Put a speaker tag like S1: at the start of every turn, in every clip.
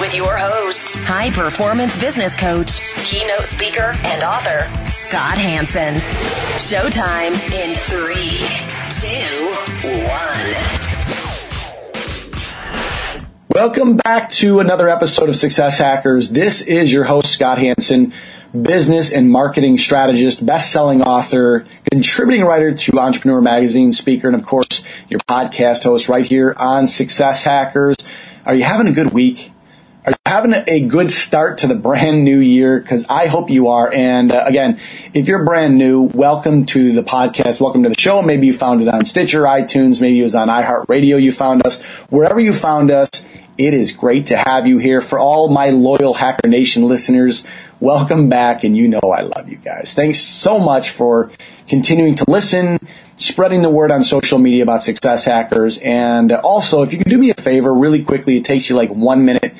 S1: with your host, high performance business coach, keynote speaker, and author, Scott Hanson. Showtime in three, two, one.
S2: Welcome back to another episode of Success Hackers. This is your host, Scott Hanson, business and marketing strategist, best-selling author, contributing writer to Entrepreneur Magazine, speaker, and of course, your podcast host right here on Success Hackers. Are you having a good week? Are you having a good start to the brand new year? Because I hope you are. And uh, again, if you're brand new, welcome to the podcast. Welcome to the show. Maybe you found it on Stitcher, iTunes. Maybe it was on iHeartRadio. You found us. Wherever you found us, it is great to have you here. For all my loyal Hacker Nation listeners, welcome back. And you know I love you guys. Thanks so much for continuing to listen, spreading the word on social media about success hackers. And also, if you can do me a favor really quickly, it takes you like one minute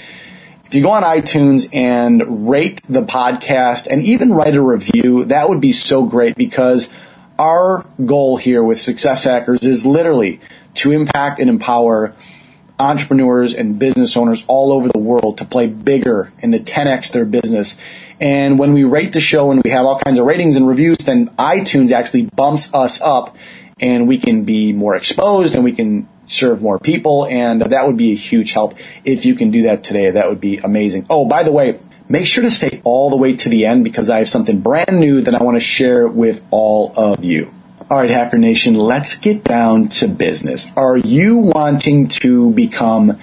S2: if you go on iTunes and rate the podcast and even write a review, that would be so great because our goal here with Success Hackers is literally to impact and empower entrepreneurs and business owners all over the world to play bigger and to 10x their business. And when we rate the show and we have all kinds of ratings and reviews, then iTunes actually bumps us up and we can be more exposed and we can serve more people, and that would be a huge help. If you can do that today, that would be amazing. Oh, by the way, make sure to stay all the way to the end because I have something brand new that I want to share with all of you. All right, Hacker Nation, let's get down to business. Are you wanting to become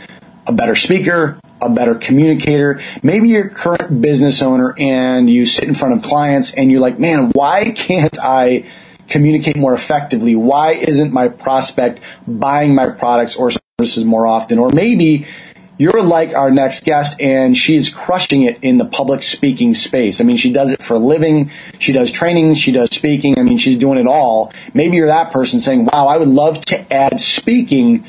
S2: a better speaker, a better communicator? Maybe you're a current business owner and you sit in front of clients and you're like, man, why can't I communicate more effectively? Why isn't my prospect buying my products or services more often? Or maybe you're like our next guest and she is crushing it in the public speaking space. I mean, she does it for a living. She does training. She does speaking. I mean, she's doing it all. Maybe you're that person saying, wow, I would love to add speaking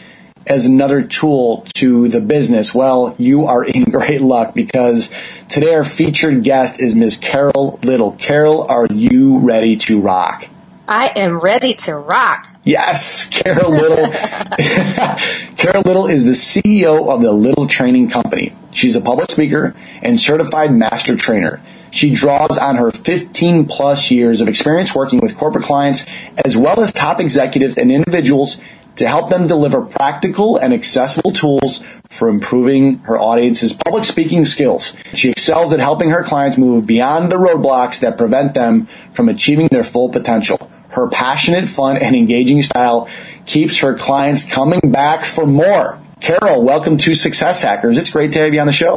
S2: as another tool to the business. Well, you are in great luck because today our featured guest is Ms. Carol Little. Carol, are you ready to rock?
S3: I am ready to rock.
S2: Yes, Carol Little. Carol Little is the CEO of the Little Training Company. She's a public speaker and certified master trainer. She draws on her 15 plus years of experience working with corporate clients as well as top executives and individuals to help them deliver practical and accessible tools for improving her audience's public speaking skills. She excels at helping her clients move beyond the roadblocks that prevent them from achieving their full potential. Her passionate, fun, and engaging style keeps her clients coming back for more. Carol, welcome to Success Hackers. It's great to have you on the show.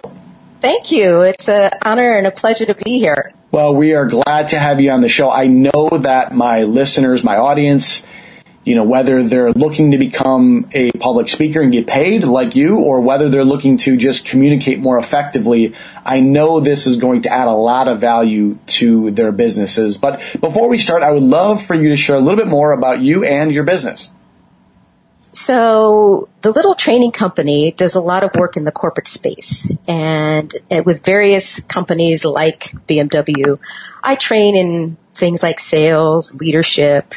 S3: Thank you. It's an honor and a pleasure to be here.
S2: Well, we are glad to have you on the show. I know that my listeners, my audience, you know, whether they're looking to become a public speaker and get paid like you, or whether they're looking to just communicate more effectively, I know this is going to add a lot of value to their businesses. But before we start, I would love for you to share a little bit more about you and your business.
S3: So the little training company does a lot of work in the corporate space and eh, with various companies like BMW, I train in things like sales, leadership,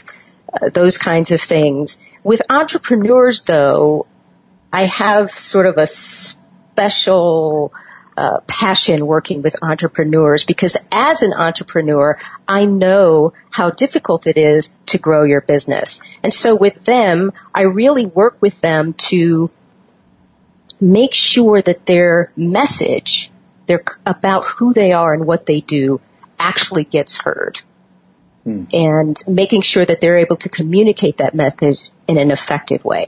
S3: those kinds of things. With entrepreneurs though, I have sort of a special uh, passion working with entrepreneurs because as an entrepreneur, I know how difficult it is to grow your business. And so with them, I really work with them to make sure that their message, their about who they are and what they do actually gets heard hmm. and making sure that they're able to communicate that message in an effective way.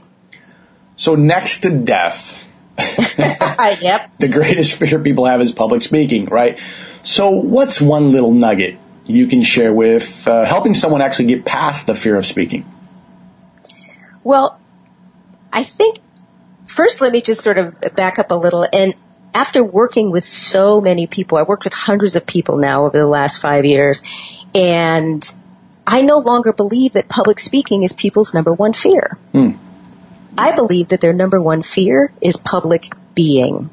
S2: So next to death,
S3: yep.
S2: The greatest fear people have is public speaking, right? So what's one little nugget you can share with uh, helping someone actually get past the fear of speaking?
S3: Well, I think first let me just sort of back up a little and after working with so many people, I worked with hundreds of people now over the last five years, and I no longer believe that public speaking is people's number one fear. Mm. I believe that their number one fear is public being.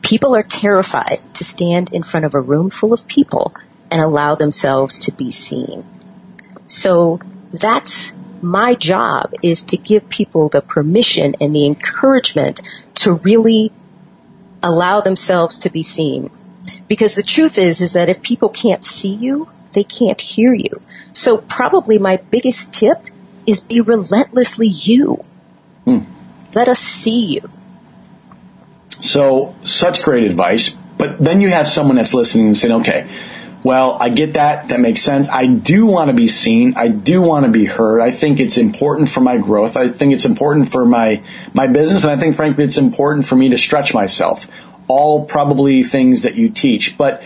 S3: People are terrified to stand in front of a room full of people and allow themselves to be seen. So that's my job is to give people the permission and the encouragement to really allow themselves to be seen. Because the truth is, is that if people can't see you, they can't hear you. So probably my biggest tip is be relentlessly you. Hmm. Let us see you.
S2: So such great advice. But then you have someone that's listening and saying, okay, well, I get that. That makes sense. I do want to be seen. I do want to be heard. I think it's important for my growth. I think it's important for my, my business. And I think frankly, it's important for me to stretch myself. All probably things that you teach. But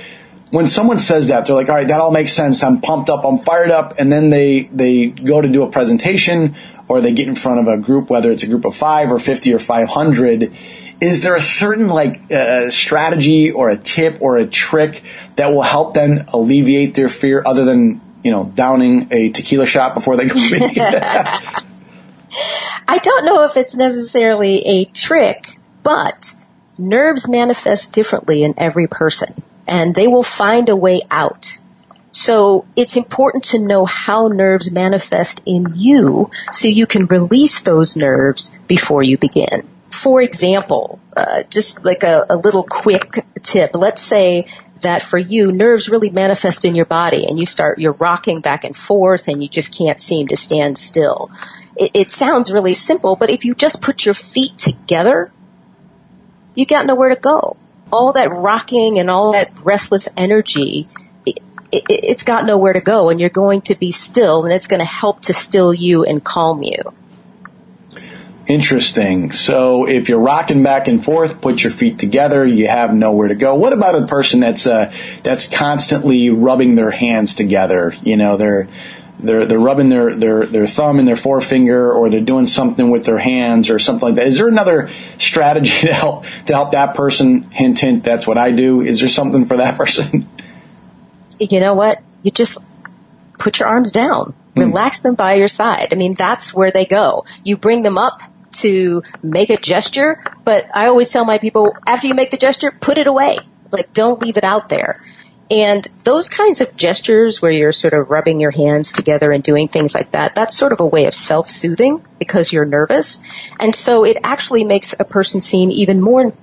S2: when someone says that, they're like, all right, that all makes sense. I'm pumped up. I'm fired up. And then they, they go to do a presentation or they get in front of a group, whether it's a group of five or 50 or 500 is there a certain like uh, strategy or a tip or a trick that will help them alleviate their fear other than you know downing a tequila shot before they go speak
S3: i don't know if it's necessarily a trick but nerves manifest differently in every person and they will find a way out. So it's important to know how nerves manifest in you so you can release those nerves before you begin for example, uh, just like a, a little quick tip, let's say that for you, nerves really manifest in your body and you start, you're rocking back and forth and you just can't seem to stand still. It, it sounds really simple, but if you just put your feet together, you got nowhere to go. All that rocking and all that restless energy, it, it, it's got nowhere to go and you're going to be still and it's going to help to still you and calm you.
S2: Interesting. So if you're rocking back and forth, put your feet together, you have nowhere to go. What about a person that's uh, that's constantly rubbing their hands together? You know, they're they're they're rubbing their their their thumb and their forefinger, or they're doing something with their hands, or something like that. Is there another strategy to help to help that person? Hint, hint. That's what I do. Is there something for that person?
S3: You know what? You just put your arms down. Hmm. Relax them by your side. I mean, that's where they go. You bring them up to make a gesture, but I always tell my people, after you make the gesture, put it away. Like, don't leave it out there. And those kinds of gestures where you're sort of rubbing your hands together and doing things like that, that's sort of a way of self-soothing because you're nervous. And so it actually makes a person seem even more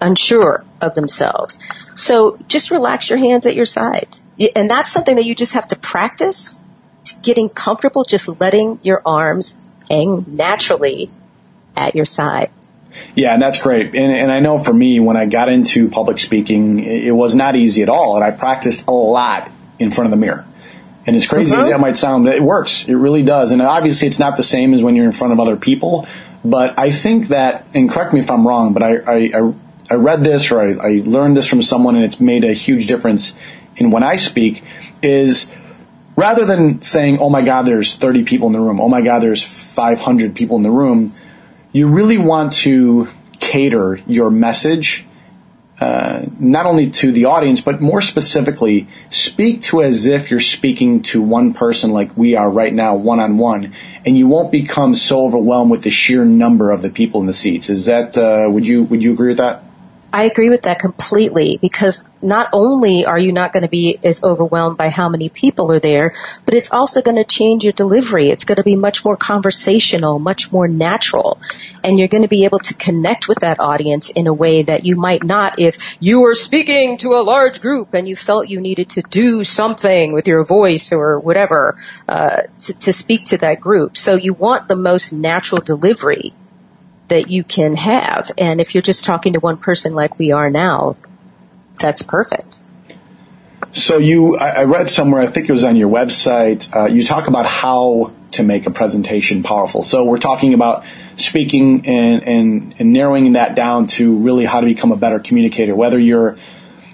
S3: unsure of themselves. So just relax your hands at your side. And that's something that you just have to practice getting comfortable just letting your arms hang naturally at your side.
S2: Yeah, and that's great. And, and I know for me, when I got into public speaking, it, was not easy at all. And I practiced a lot in front of the mirror. And as crazy as uh-huh. that might sound, it works. It really does. And obviously, it's not the same as when you're in front of other people. But I think that, and correct me if I'm wrong, but I, I, I read this or I, I learned this from someone, and it's made a huge difference in when I speak. Is rather than saying, "Oh my God, there's 30 people in the room," "Oh my God, there's 500 people in the room," you really want to cater your message uh, not only to the audience, but more specifically, speak to as if you're speaking to one person like we are right now, one on one, and you won't become so overwhelmed with the sheer number of the people in the seats. Is that uh, would you would you agree with that?
S3: I agree with that completely because not only are you not going to be as overwhelmed by how many people are there, but it's also going to change your delivery. It's going to be much more conversational, much more natural, and you're going to be able to connect with that audience in a way that you might not if you were speaking to a large group and you felt you needed to do something with your voice or whatever uh, to, to speak to that group. So you want the most natural delivery that you can have. And if you're just talking to one person like we are now, that's perfect.
S2: So you, I read somewhere, I think it was on your website, uh, you talk about how to make a presentation powerful. So we're talking about speaking and, and, and narrowing that down to really how to become a better communicator, whether you're,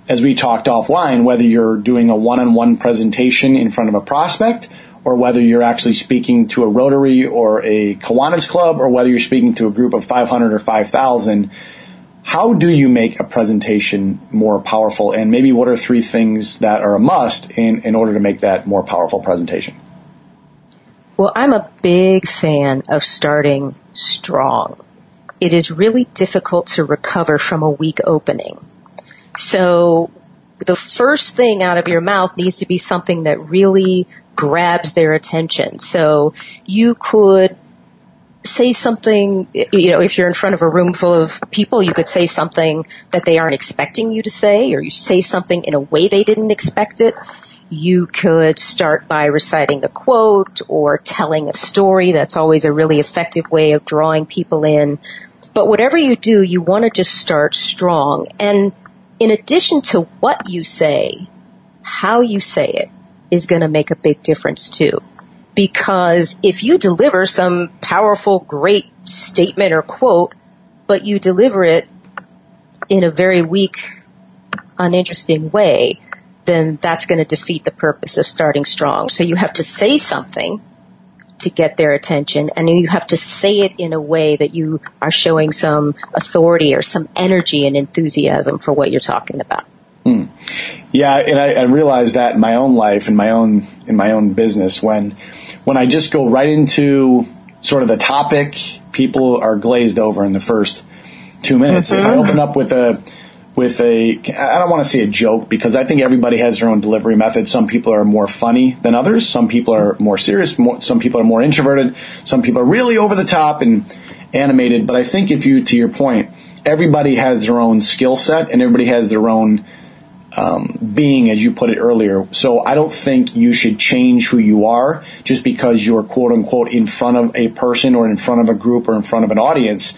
S2: as we talked offline, whether you're doing a one-on-one presentation in front of a prospect or whether you're actually speaking to a Rotary or a Kiwanis Club, or whether you're speaking to a group of 500 or 5,000, how do you make a presentation more powerful? And maybe what are three things that are a must in, in order to make that more powerful presentation?
S3: Well, I'm a big fan of starting strong. It is really difficult to recover from a weak opening. So the first thing out of your mouth needs to be something that really grabs their attention. So you could say something, you know, if you're in front of a room full of people, you could say something that they aren't expecting you to say, or you say something in a way they didn't expect it. You could start by reciting a quote or telling a story. That's always a really effective way of drawing people in. But whatever you do, you want to just start strong. And in addition to what you say, how you say it is going to make a big difference too because if you deliver some powerful, great statement or quote, but you deliver it in a very weak, uninteresting way, then that's going to defeat the purpose of starting strong. So you have to say something to get their attention and you have to say it in a way that you are showing some authority or some energy and enthusiasm for what you're talking about.
S2: Hmm. Yeah, and I, I realized that in my own life, in my own in my own business, when when I just go right into sort of the topic, people are glazed over in the first two minutes. Mm-hmm. If I mm-hmm. open up with a with a I don't want to say a joke because I think everybody has their own delivery method. Some people are more funny than others. Some people are more serious. More, some people are more introverted. Some people are really over the top and animated. But I think if you, to your point, everybody has their own skill set and everybody has their own um, being, as you put it earlier. So I don't think you should change who you are just because you're quote unquote in front of a person or in front of a group or in front of an audience.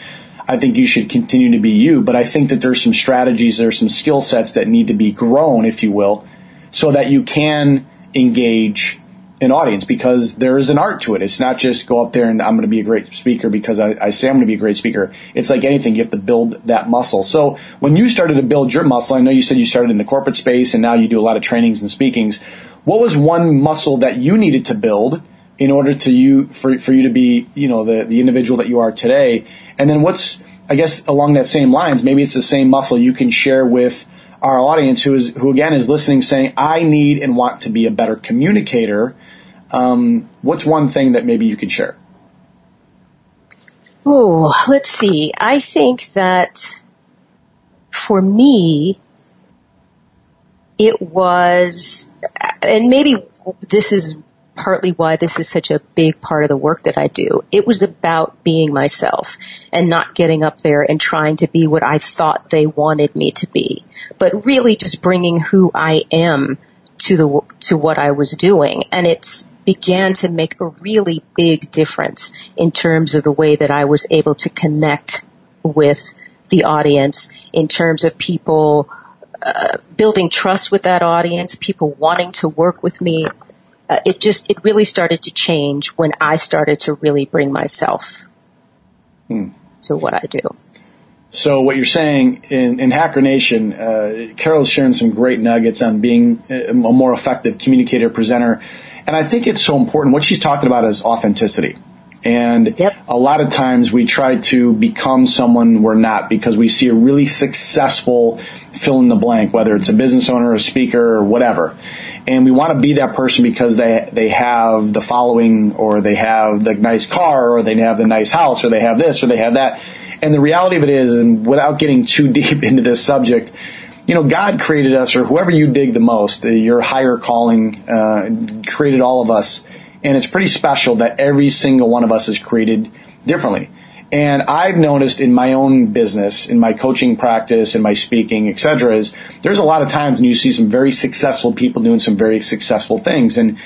S2: I think you should continue to be you, but I think that there's some strategies, there's some skill sets that need to be grown, if you will, so that you can engage an audience because there is an art to it. It's not just go up there and I'm going to be a great speaker because I, I say I'm going to be a great speaker. It's like anything. You have to build that muscle. So when you started to build your muscle, I know you said you started in the corporate space and now you do a lot of trainings and speakings. What was one muscle that you needed to build in order to you, for, for you to be, you know, the, the individual that you are today? And then what's, I guess along that same lines, maybe it's the same muscle you can share with our audience who is, who again is listening saying, I need and want to be a better communicator um, what's one thing that maybe you could share?
S3: Oh, let's see. I think that for me, it was, and maybe this is partly why this is such a big part of the work that I do. It was about being myself and not getting up there and trying to be what I thought they wanted me to be, but really just bringing who I am to the to what I was doing, and it began to make a really big difference in terms of the way that I was able to connect with the audience, in terms of people uh, building trust with that audience, people wanting to work with me. Uh, it just it really started to change when I started to really bring myself hmm. to what I do.
S2: So what you're saying in, in Hacker Nation, uh, Carol's sharing some great nuggets on being a more effective communicator, presenter, and I think it's so important. What she's talking about is authenticity. And yep. a lot of times we try to become someone we're not because we see a really successful fill in the blank, whether it's a business owner, a speaker, or whatever. And we want to be that person because they, they have the following or they have the nice car or they have the nice house or they have this or they have that and the reality of it is, and without getting too deep into this subject, you know, God created us, or whoever you dig the most, uh, your higher calling, uh, created all of us. And it's pretty special that every single one of us is created differently. And I've noticed in my own business, in my coaching practice, in my speaking, et cetera, is there's a lot of times when you see some very successful people doing some very successful things, and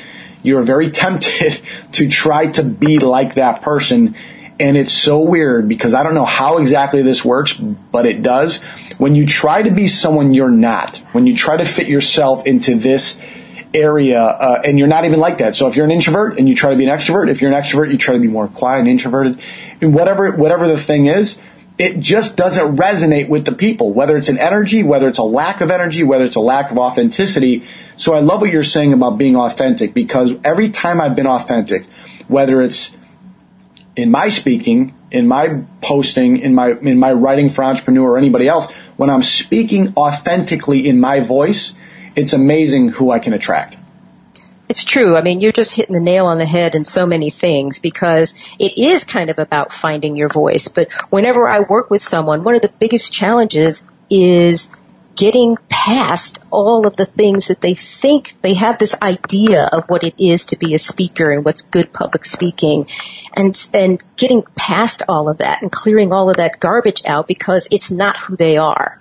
S2: you're very tempted to try to be like that person and it's so weird because I don't know how exactly this works, but it does. When you try to be someone you're not, when you try to fit yourself into this area, uh, and you're not even like that. So if you're an introvert and you try to be an extrovert, if you're an extrovert, you try to be more quiet and introverted, and whatever, whatever the thing is, it just doesn't resonate with the people, whether it's an energy, whether it's a lack of energy, whether it's a lack of authenticity. So I love what you're saying about being authentic because every time I've been authentic, whether it's in my speaking in my posting, in my, in my writing for entrepreneur or anybody else, when I'm speaking authentically in my voice, it's amazing who I can attract.
S3: It's true. I mean, you're just hitting the nail on the head in so many things because it is kind of about finding your voice. But whenever I work with someone, one of the biggest challenges is getting past all of the things that they think they have this idea of what it is to be a speaker and what's good public speaking and and getting past all of that and clearing all of that garbage out because it's not who they are.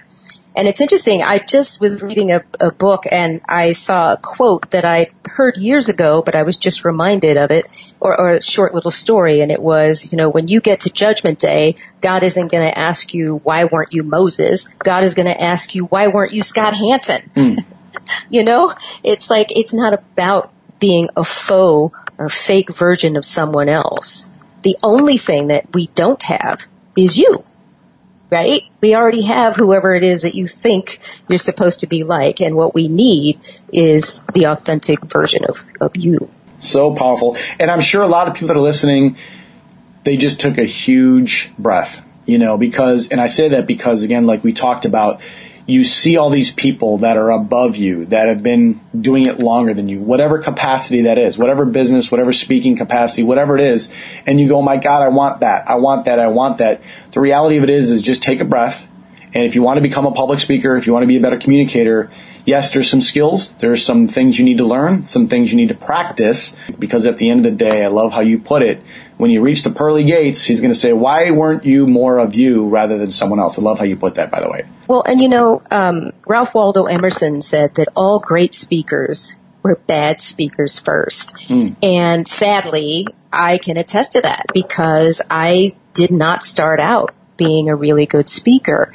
S3: And it's interesting. I just was reading a, a book and I saw a quote that I heard years ago, but I was just reminded of it, or, or a short little story. And it was, you know, when you get to Judgment Day, God isn't going to ask you why weren't you Moses. God is going to ask you why weren't you Scott Hanson. Mm. you know, it's like it's not about being a faux or fake version of someone else. The only thing that we don't have is you right? We already have whoever it is that you think you're supposed to be like, and what we need is the authentic version of, of you.
S2: So powerful. And I'm sure a lot of people that are listening, they just took a huge breath, you know, because, and I say that because again, like we talked about, you see all these people that are above you that have been doing it longer than you, whatever capacity that is, whatever business, whatever speaking capacity, whatever it is, and you go, oh my God, I want that, I want that, I want that. The reality of it is, is just take a breath. And if you want to become a public speaker, if you want to be a better communicator, yes, there's some skills, there's some things you need to learn, some things you need to practice, because at the end of the day, I love how you put it, when you reach the pearly gates, he's going to say, why weren't you more of you rather than someone else? I love how you put that, by the way.
S3: Well, and you know, um, Ralph Waldo Emerson said that all great speakers were bad speakers first. Mm. And sadly, I can attest to that because I did not start out being a really good speaker.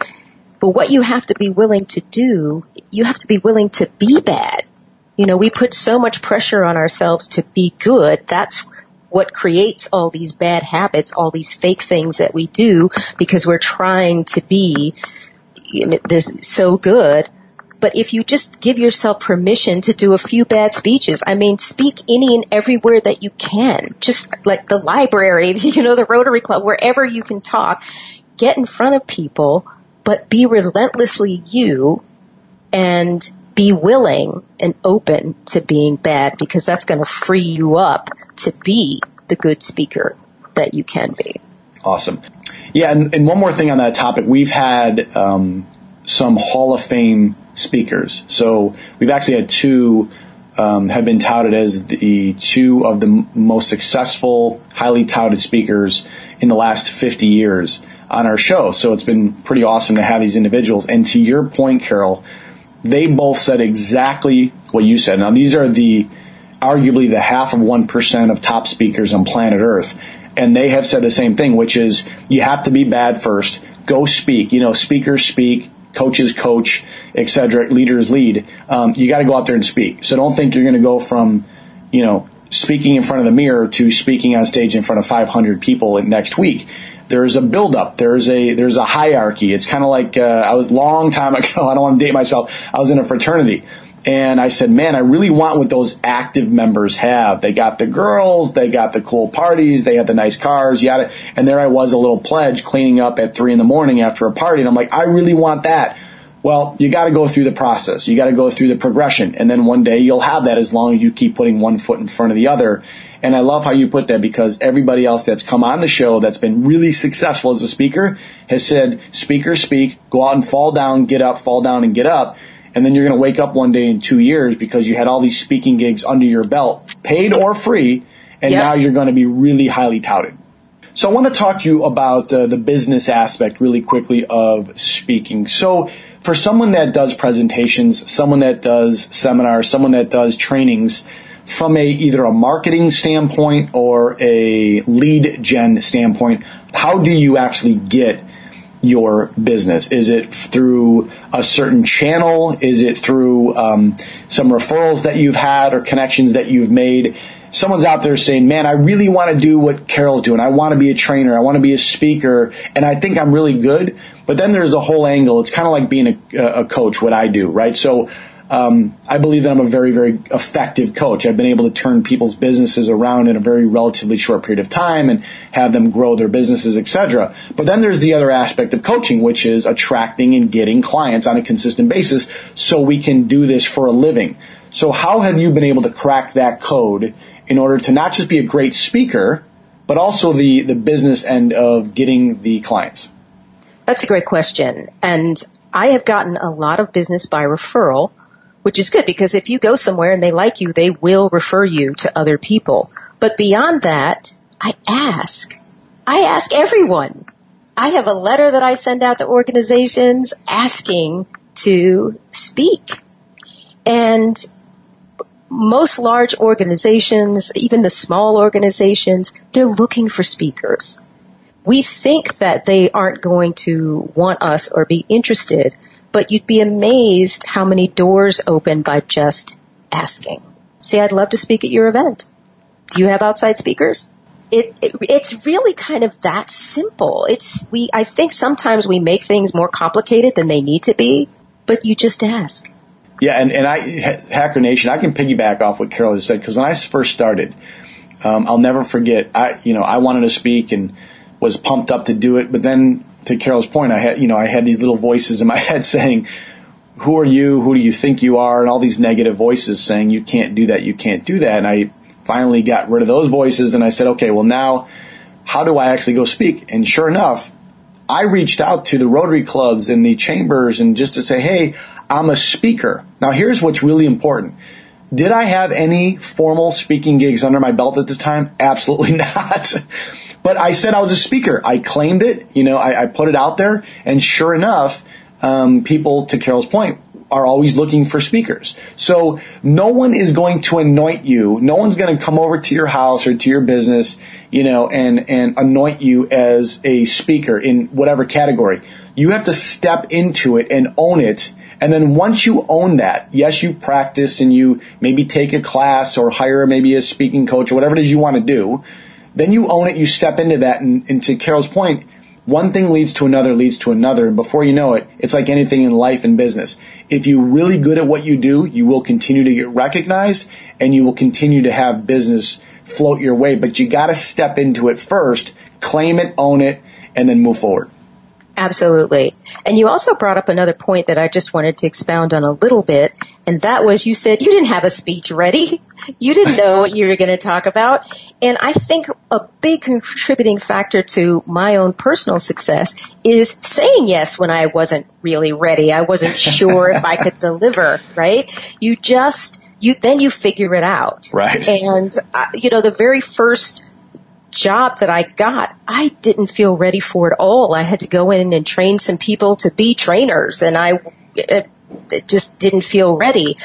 S3: But what you have to be willing to do, you have to be willing to be bad. You know, we put so much pressure on ourselves to be good. That's what creates all these bad habits, all these fake things that we do because we're trying to be this so good. But if you just give yourself permission to do a few bad speeches, I mean, speak any and everywhere that you can, just like the library, you know, the Rotary Club, wherever you can talk, get in front of people, but be relentlessly you and be willing and open to being bad because that's going to free you up to be the good speaker that you can be.
S2: Awesome. Yeah, and, and one more thing on that topic. We've had um, some Hall of Fame speakers. So we've actually had two um, have been touted as the two of the m- most successful, highly touted speakers in the last 50 years on our show. So it's been pretty awesome to have these individuals. And to your point, Carol, they both said exactly what you said. Now, these are the arguably the half of 1% of top speakers on planet Earth. And they have said the same thing, which is you have to be bad first. Go speak. You know, speakers speak, coaches coach, etc. Leaders lead. Um, you got to go out there and speak. So don't think you're going to go from, you know, speaking in front of the mirror to speaking on stage in front of 500 people next week there's a buildup. There's a there's a hierarchy. It's kind of like uh, I was long time ago. I don't want to date myself. I was in a fraternity, and I said, man, I really want what those active members have. They got the girls, they got the cool parties, they had the nice cars, yada. And there I was, a little pledge, cleaning up at three in the morning after a party, and I'm like, I really want that. Well, you got to go through the process. You got to go through the progression, and then one day you'll have that as long as you keep putting one foot in front of the other. And I love how you put that because everybody else that's come on the show that's been really successful as a speaker has said, speaker speak, go out and fall down, get up, fall down and get up. And then you're going to wake up one day in two years because you had all these speaking gigs under your belt, paid or free. And yep. now you're going to be really highly touted. So I want to talk to you about uh, the business aspect really quickly of speaking. So for someone that does presentations, someone that does seminars, someone that does trainings, from a either a marketing standpoint or a lead gen standpoint, how do you actually get your business? Is it through a certain channel? Is it through um, some referrals that you've had or connections that you've made? Someone's out there saying, man, I really want to do what Carol's doing. I want to be a trainer. I want to be a speaker. And I think I'm really good. But then there's the whole angle. It's kind of like being a, a coach, what I do, right? So um, I believe that I'm a very, very effective coach. I've been able to turn people's businesses around in a very relatively short period of time and have them grow their businesses, etc. But then there's the other aspect of coaching, which is attracting and getting clients on a consistent basis so we can do this for a living. So how have you been able to crack that code in order to not just be a great speaker, but also the, the business end of getting the clients?
S3: That's a great question. And I have gotten a lot of business by referral which is good because if you go somewhere and they like you, they will refer you to other people. But beyond that, I ask. I ask everyone. I have a letter that I send out to organizations asking to speak. And most large organizations, even the small organizations, they're looking for speakers. We think that they aren't going to want us or be interested, but you'd be amazed how many doors open by just asking. Say, I'd love to speak at your event. Do you have outside speakers? It, it, it's really kind of that simple. It's we. I think sometimes we make things more complicated than they need to be, but you just ask.
S2: Yeah, and and I Hacker Nation, I can piggyback off what Carol just said because when I first started, um, I'll never forget. I you know I wanted to speak and was pumped up to do it, but then to Carol's point, I had, you know, I had these little voices in my head saying, who are you? Who do you think you are? And all these negative voices saying, you can't do that. You can't do that. And I finally got rid of those voices and I said, okay, well now, how do I actually go speak? And sure enough, I reached out to the Rotary clubs and the chambers and just to say, hey, I'm a speaker. Now here's what's really important. Did I have any formal speaking gigs under my belt at the time? Absolutely not. But I said I was a speaker. I claimed it. You know, I, I put it out there, and sure enough, um, people, to Carol's point, are always looking for speakers. So no one is going to anoint you. No one's going to come over to your house or to your business, you know, and, and anoint you as a speaker in whatever category. You have to step into it and own it. And then once you own that, yes, you practice and you maybe take a class or hire maybe a speaking coach or whatever it is you want to do. Then you own it, you step into that, and, and to Carol's point, one thing leads to another leads to another, and before you know it, it's like anything in life and business. If you're really good at what you do, you will continue to get recognized, and you will continue to have business float your way, but you gotta step into it first, claim it, own it, and then move forward.
S3: Absolutely. And you also brought up another point that I just wanted to expound on a little bit, and that was you said you didn't have a speech ready. You didn't know what you were going to talk about. And I think a big contributing factor to my own personal success is saying yes when I wasn't really ready. I wasn't sure if I could deliver, right? You just, you, then you figure it out.
S2: Right.
S3: And, uh, you know, the very first job that I got, I didn't feel ready for it all. I had to go in and train some people to be trainers and I it, it just didn't feel ready.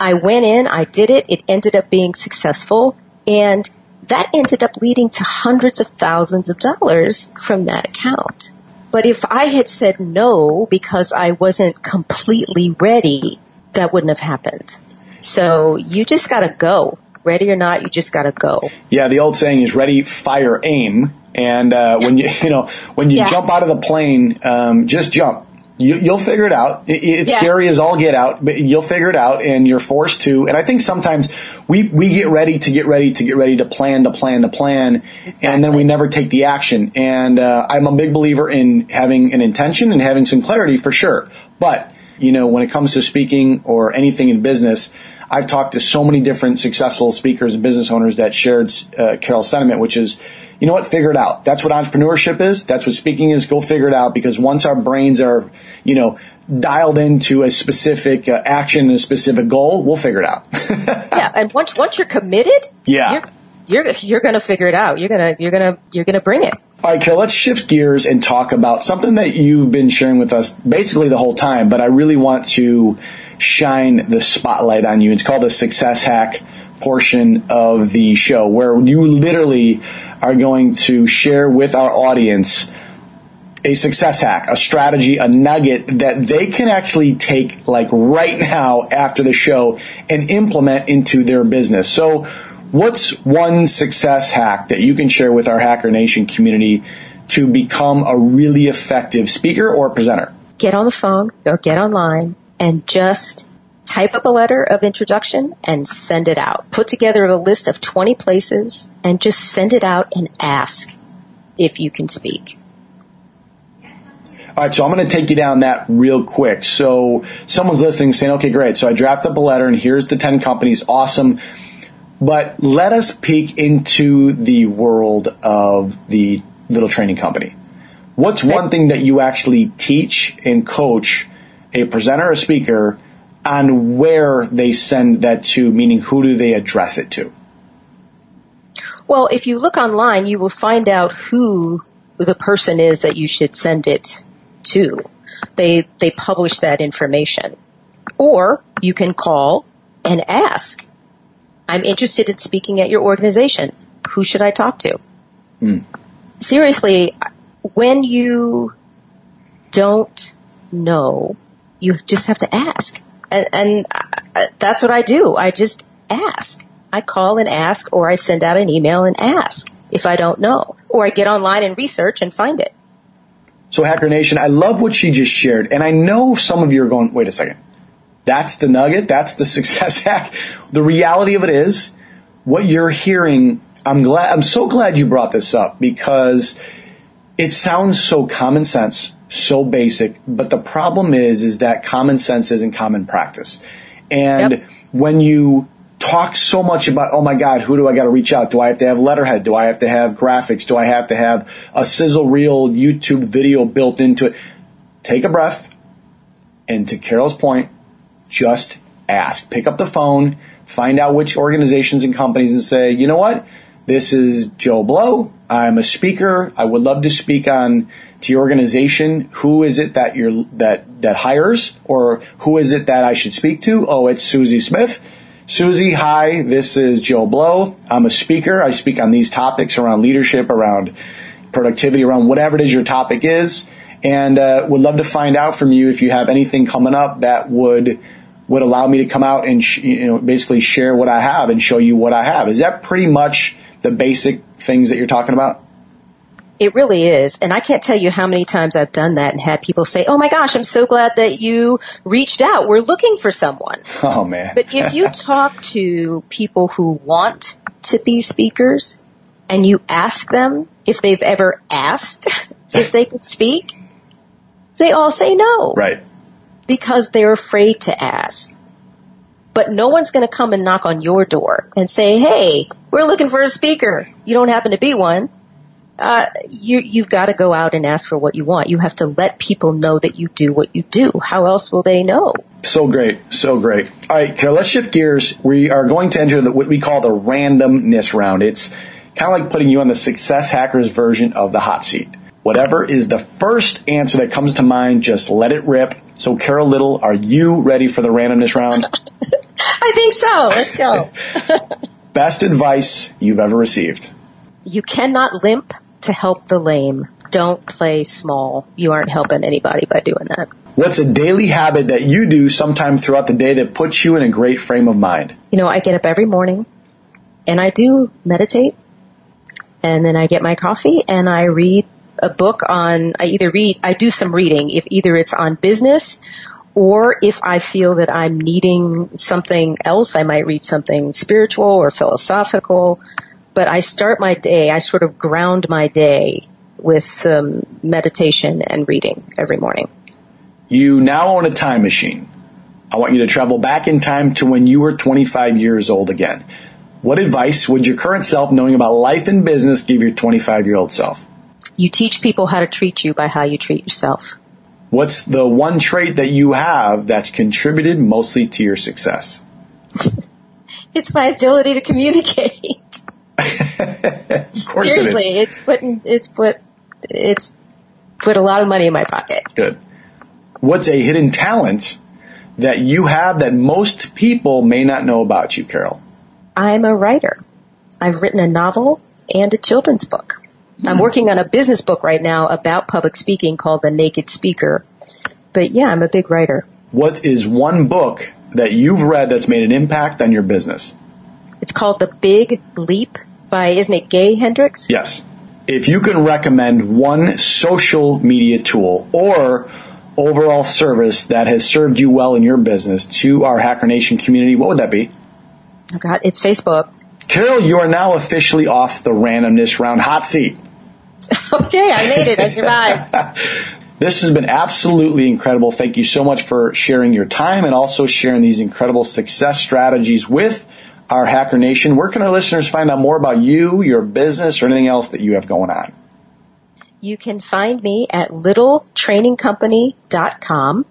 S3: I went in, I did it, it ended up being successful and that ended up leading to hundreds of thousands of dollars from that account. But if I had said no because I wasn't completely ready, that wouldn't have happened. So you just gotta go ready or not, you just got to go.
S2: Yeah, the old saying is ready, fire, aim. And uh, when you you know when you yeah. jump out of the plane, um, just jump. You, will figure it out. It, it's yeah. scary as all get out, but you'll figure it out, and you're forced to. And I think sometimes we we get ready to get ready to get ready to plan to plan to plan, exactly. and then we never take the action. And uh, I'm a big believer in having an intention and having some clarity for sure. But you know, when it comes to speaking or anything in business, I've talked to so many different successful speakers and business owners that shared uh, Carol's sentiment, which is, you know what, figure it out. That's what entrepreneurship is. That's what speaking is. Go figure it out because once our brains are, you know, dialed into a specific uh, action and a specific goal, we'll figure it out.
S3: yeah, and once once you're committed,
S2: yeah.
S3: You're- you're you're going to figure it out. You're going to you're going to you're going to bring it.
S2: All right, Carol, let's shift gears and talk about something that you've been sharing with us basically the whole time, but I really want to shine the spotlight on you. It's called the success hack portion of the show where you literally are going to share with our audience a success hack, a strategy, a nugget that they can actually take like right now after the show and implement into their business. So what's one success hack that you can share with our Hacker Nation community to become a really effective speaker or presenter?
S3: Get on the phone or get online and just type up a letter of introduction and send it out. Put together a list of 20 places and just send it out and ask if you can speak.
S2: All right, so I'm going to take you down that real quick. So someone's listening saying, okay, great. So I draft up a letter and here's the 10 companies. Awesome. But let us peek into the world of the little training company. What's one thing that you actually teach and coach a presenter, a speaker on where they send that to, meaning who do they address it to?
S3: Well, if you look online, you will find out who the person is that you should send it to. They, they publish that information. Or you can call and ask, I'm interested in speaking at your organization. Who should I talk to? Mm. Seriously, when you don't know, you just have to ask. And, and uh, that's what I do. I just ask. I call and ask or I send out an email and ask if I don't know. Or I get online and research and find it.
S2: So Hacker Nation, I love what she just shared. And I know some of you are going, wait a second. That's the nugget. That's the success hack. The reality of it is what you're hearing. I'm glad, I'm so glad you brought this up because it sounds so common sense, so basic, but the problem is, is that common sense isn't common practice. And yep. when you talk so much about, oh my God, who do I got to reach out? Do I have to have letterhead? Do I have to have graphics? Do I have to have a sizzle reel YouTube video built into it? Take a breath. And to Carol's point, just ask. Pick up the phone, find out which organizations and companies and say, you know what? This is Joe Blow. I'm a speaker. I would love to speak on to your organization. Who is it that you're, that, that hires or who is it that I should speak to? Oh, it's Susie Smith Susie, hi, this is Joe Blow. I'm a speaker. I speak on these topics around leadership, around productivity, around whatever it is your topic is, and uh, would love to find out from you if you have anything coming up that would would allow me to come out and sh- you know basically share what I have and show you what I have. Is that pretty much the basic things that you're talking about?
S3: It really is. And I can't tell you how many times I've done that and had people say, Oh my gosh, I'm so glad that you reached out. We're looking for someone.
S2: Oh man.
S3: but if you talk to people who want to be speakers and you ask them if they've ever asked if they could speak, they all say no.
S2: Right.
S3: Because they're afraid to ask. But no one's going to come and knock on your door and say, Hey, we're looking for a speaker. You don't happen to be one uh, you, you've got to go out and ask for what you want. You have to let people know that you do what you do. How else will they know?
S2: So great. So great. All right, Carol, let's shift gears. We are going to enter the, what we call the randomness round. It's kind of like putting you on the success hackers version of the hot seat. Whatever is the first answer that comes to mind, just let it rip. So, Carol Little, are you ready for the randomness round?
S3: I think so. Let's go.
S2: Best advice you've ever received.
S3: You cannot limp to help the lame. Don't play small. You aren't helping anybody by doing that.
S2: What's a daily habit that you do sometime throughout the day that puts you in a great frame of mind?
S3: You know, I get up every morning and I do meditate and then I get my coffee and I read a book on, I either read, I do some reading if either it's on business or if I feel that I'm needing something else, I might read something spiritual or philosophical but I start my day, I sort of ground my day with some meditation and reading every morning.
S2: You now own a time machine. I want you to travel back in time to when you were 25 years old again. What advice would your current self, knowing about life and business, give your 25 year old self?
S3: You teach people how to treat you by how you treat yourself.
S2: What's the one trait that you have that's contributed mostly to your success?
S3: it's my ability to communicate. Seriously, it it's putting it's put it's put a lot of money in my pocket.
S2: Good. What's a hidden talent that you have that most people may not know about you, Carol?
S3: I'm a writer. I've written a novel and a children's book. Mm. I'm working on a business book right now about public speaking called The Naked Speaker. But yeah, I'm a big writer.
S2: What is one book that you've read that's made an impact on your business?
S3: It's called The Big Leap by, isn't it Gay Hendricks?
S2: Yes. If you can recommend one social media tool or overall service that has served you well in your business to our Hacker Nation community, what would that be?
S3: Oh God, it's Facebook.
S2: Carol, you are now officially off the randomness round hot seat.
S3: okay, I made it. I survived.
S2: this has been absolutely incredible. Thank you so much for sharing your time and also sharing these incredible success strategies with our Hacker Nation. Where can our listeners find out more about you, your business, or anything else that you have going on?
S3: You can find me at littletrainingcompany.com.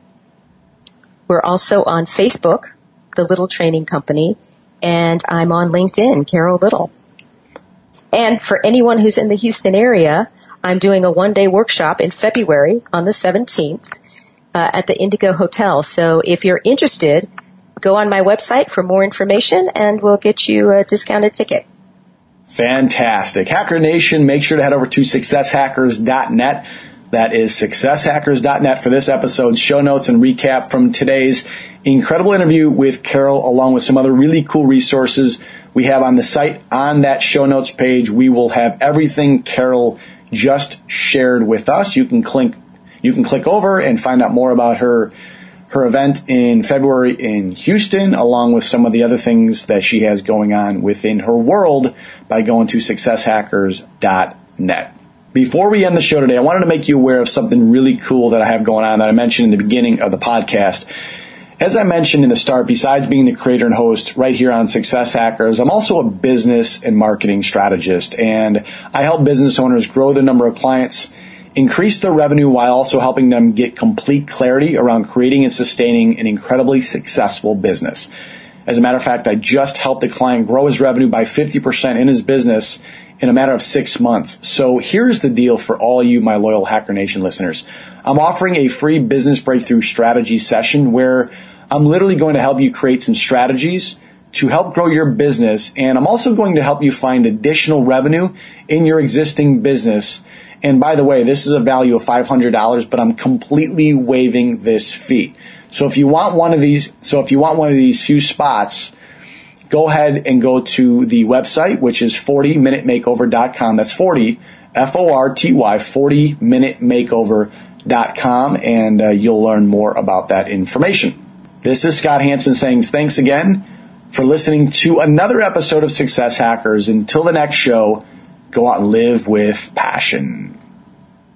S3: We're also on Facebook, The Little Training Company, and I'm on LinkedIn, Carol Little. And for anyone who's in the Houston area, I'm doing a one day workshop in February on the 17th uh, at the Indigo Hotel. So if you're interested, go on my website for more information and we'll get you a discounted ticket.
S2: Fantastic. Hacker Nation, make sure to head over to successhackers.net. That is successhackers.net for this episode's show notes and recap from today's incredible interview with Carol, along with some other really cool resources we have on the site. On that show notes page, we will have everything Carol just shared with us. You can click, you can click over and find out more about her her event in February in Houston, along with some of the other things that she has going on within her world by going to successhackers.net. Before we end the show today, I wanted to make you aware of something really cool that I have going on that I mentioned in the beginning of the podcast. As I mentioned in the start, besides being the creator and host right here on Success Hackers, I'm also a business and marketing strategist, and I help business owners grow the number of clients increase their revenue while also helping them get complete clarity around creating and sustaining an incredibly successful business. As a matter of fact, I just helped a client grow his revenue by 50% in his business in a matter of six months. So here's the deal for all you, my loyal Hacker Nation listeners. I'm offering a free business breakthrough strategy session where I'm literally going to help you create some strategies to help grow your business. And I'm also going to help you find additional revenue in your existing business and by the way, this is a value of $500, but I'm completely waiving this fee. So if you want one of these, so if you want one of these few spots, go ahead and go to the website, which is 40minutemakeover.com. That's 40, F-O-R-T-Y, 40minutemakeover.com, and uh, you'll learn more about that information. This is Scott Hanson saying thanks again for listening to another episode of Success Hackers. Until the next show, go out and live with passion.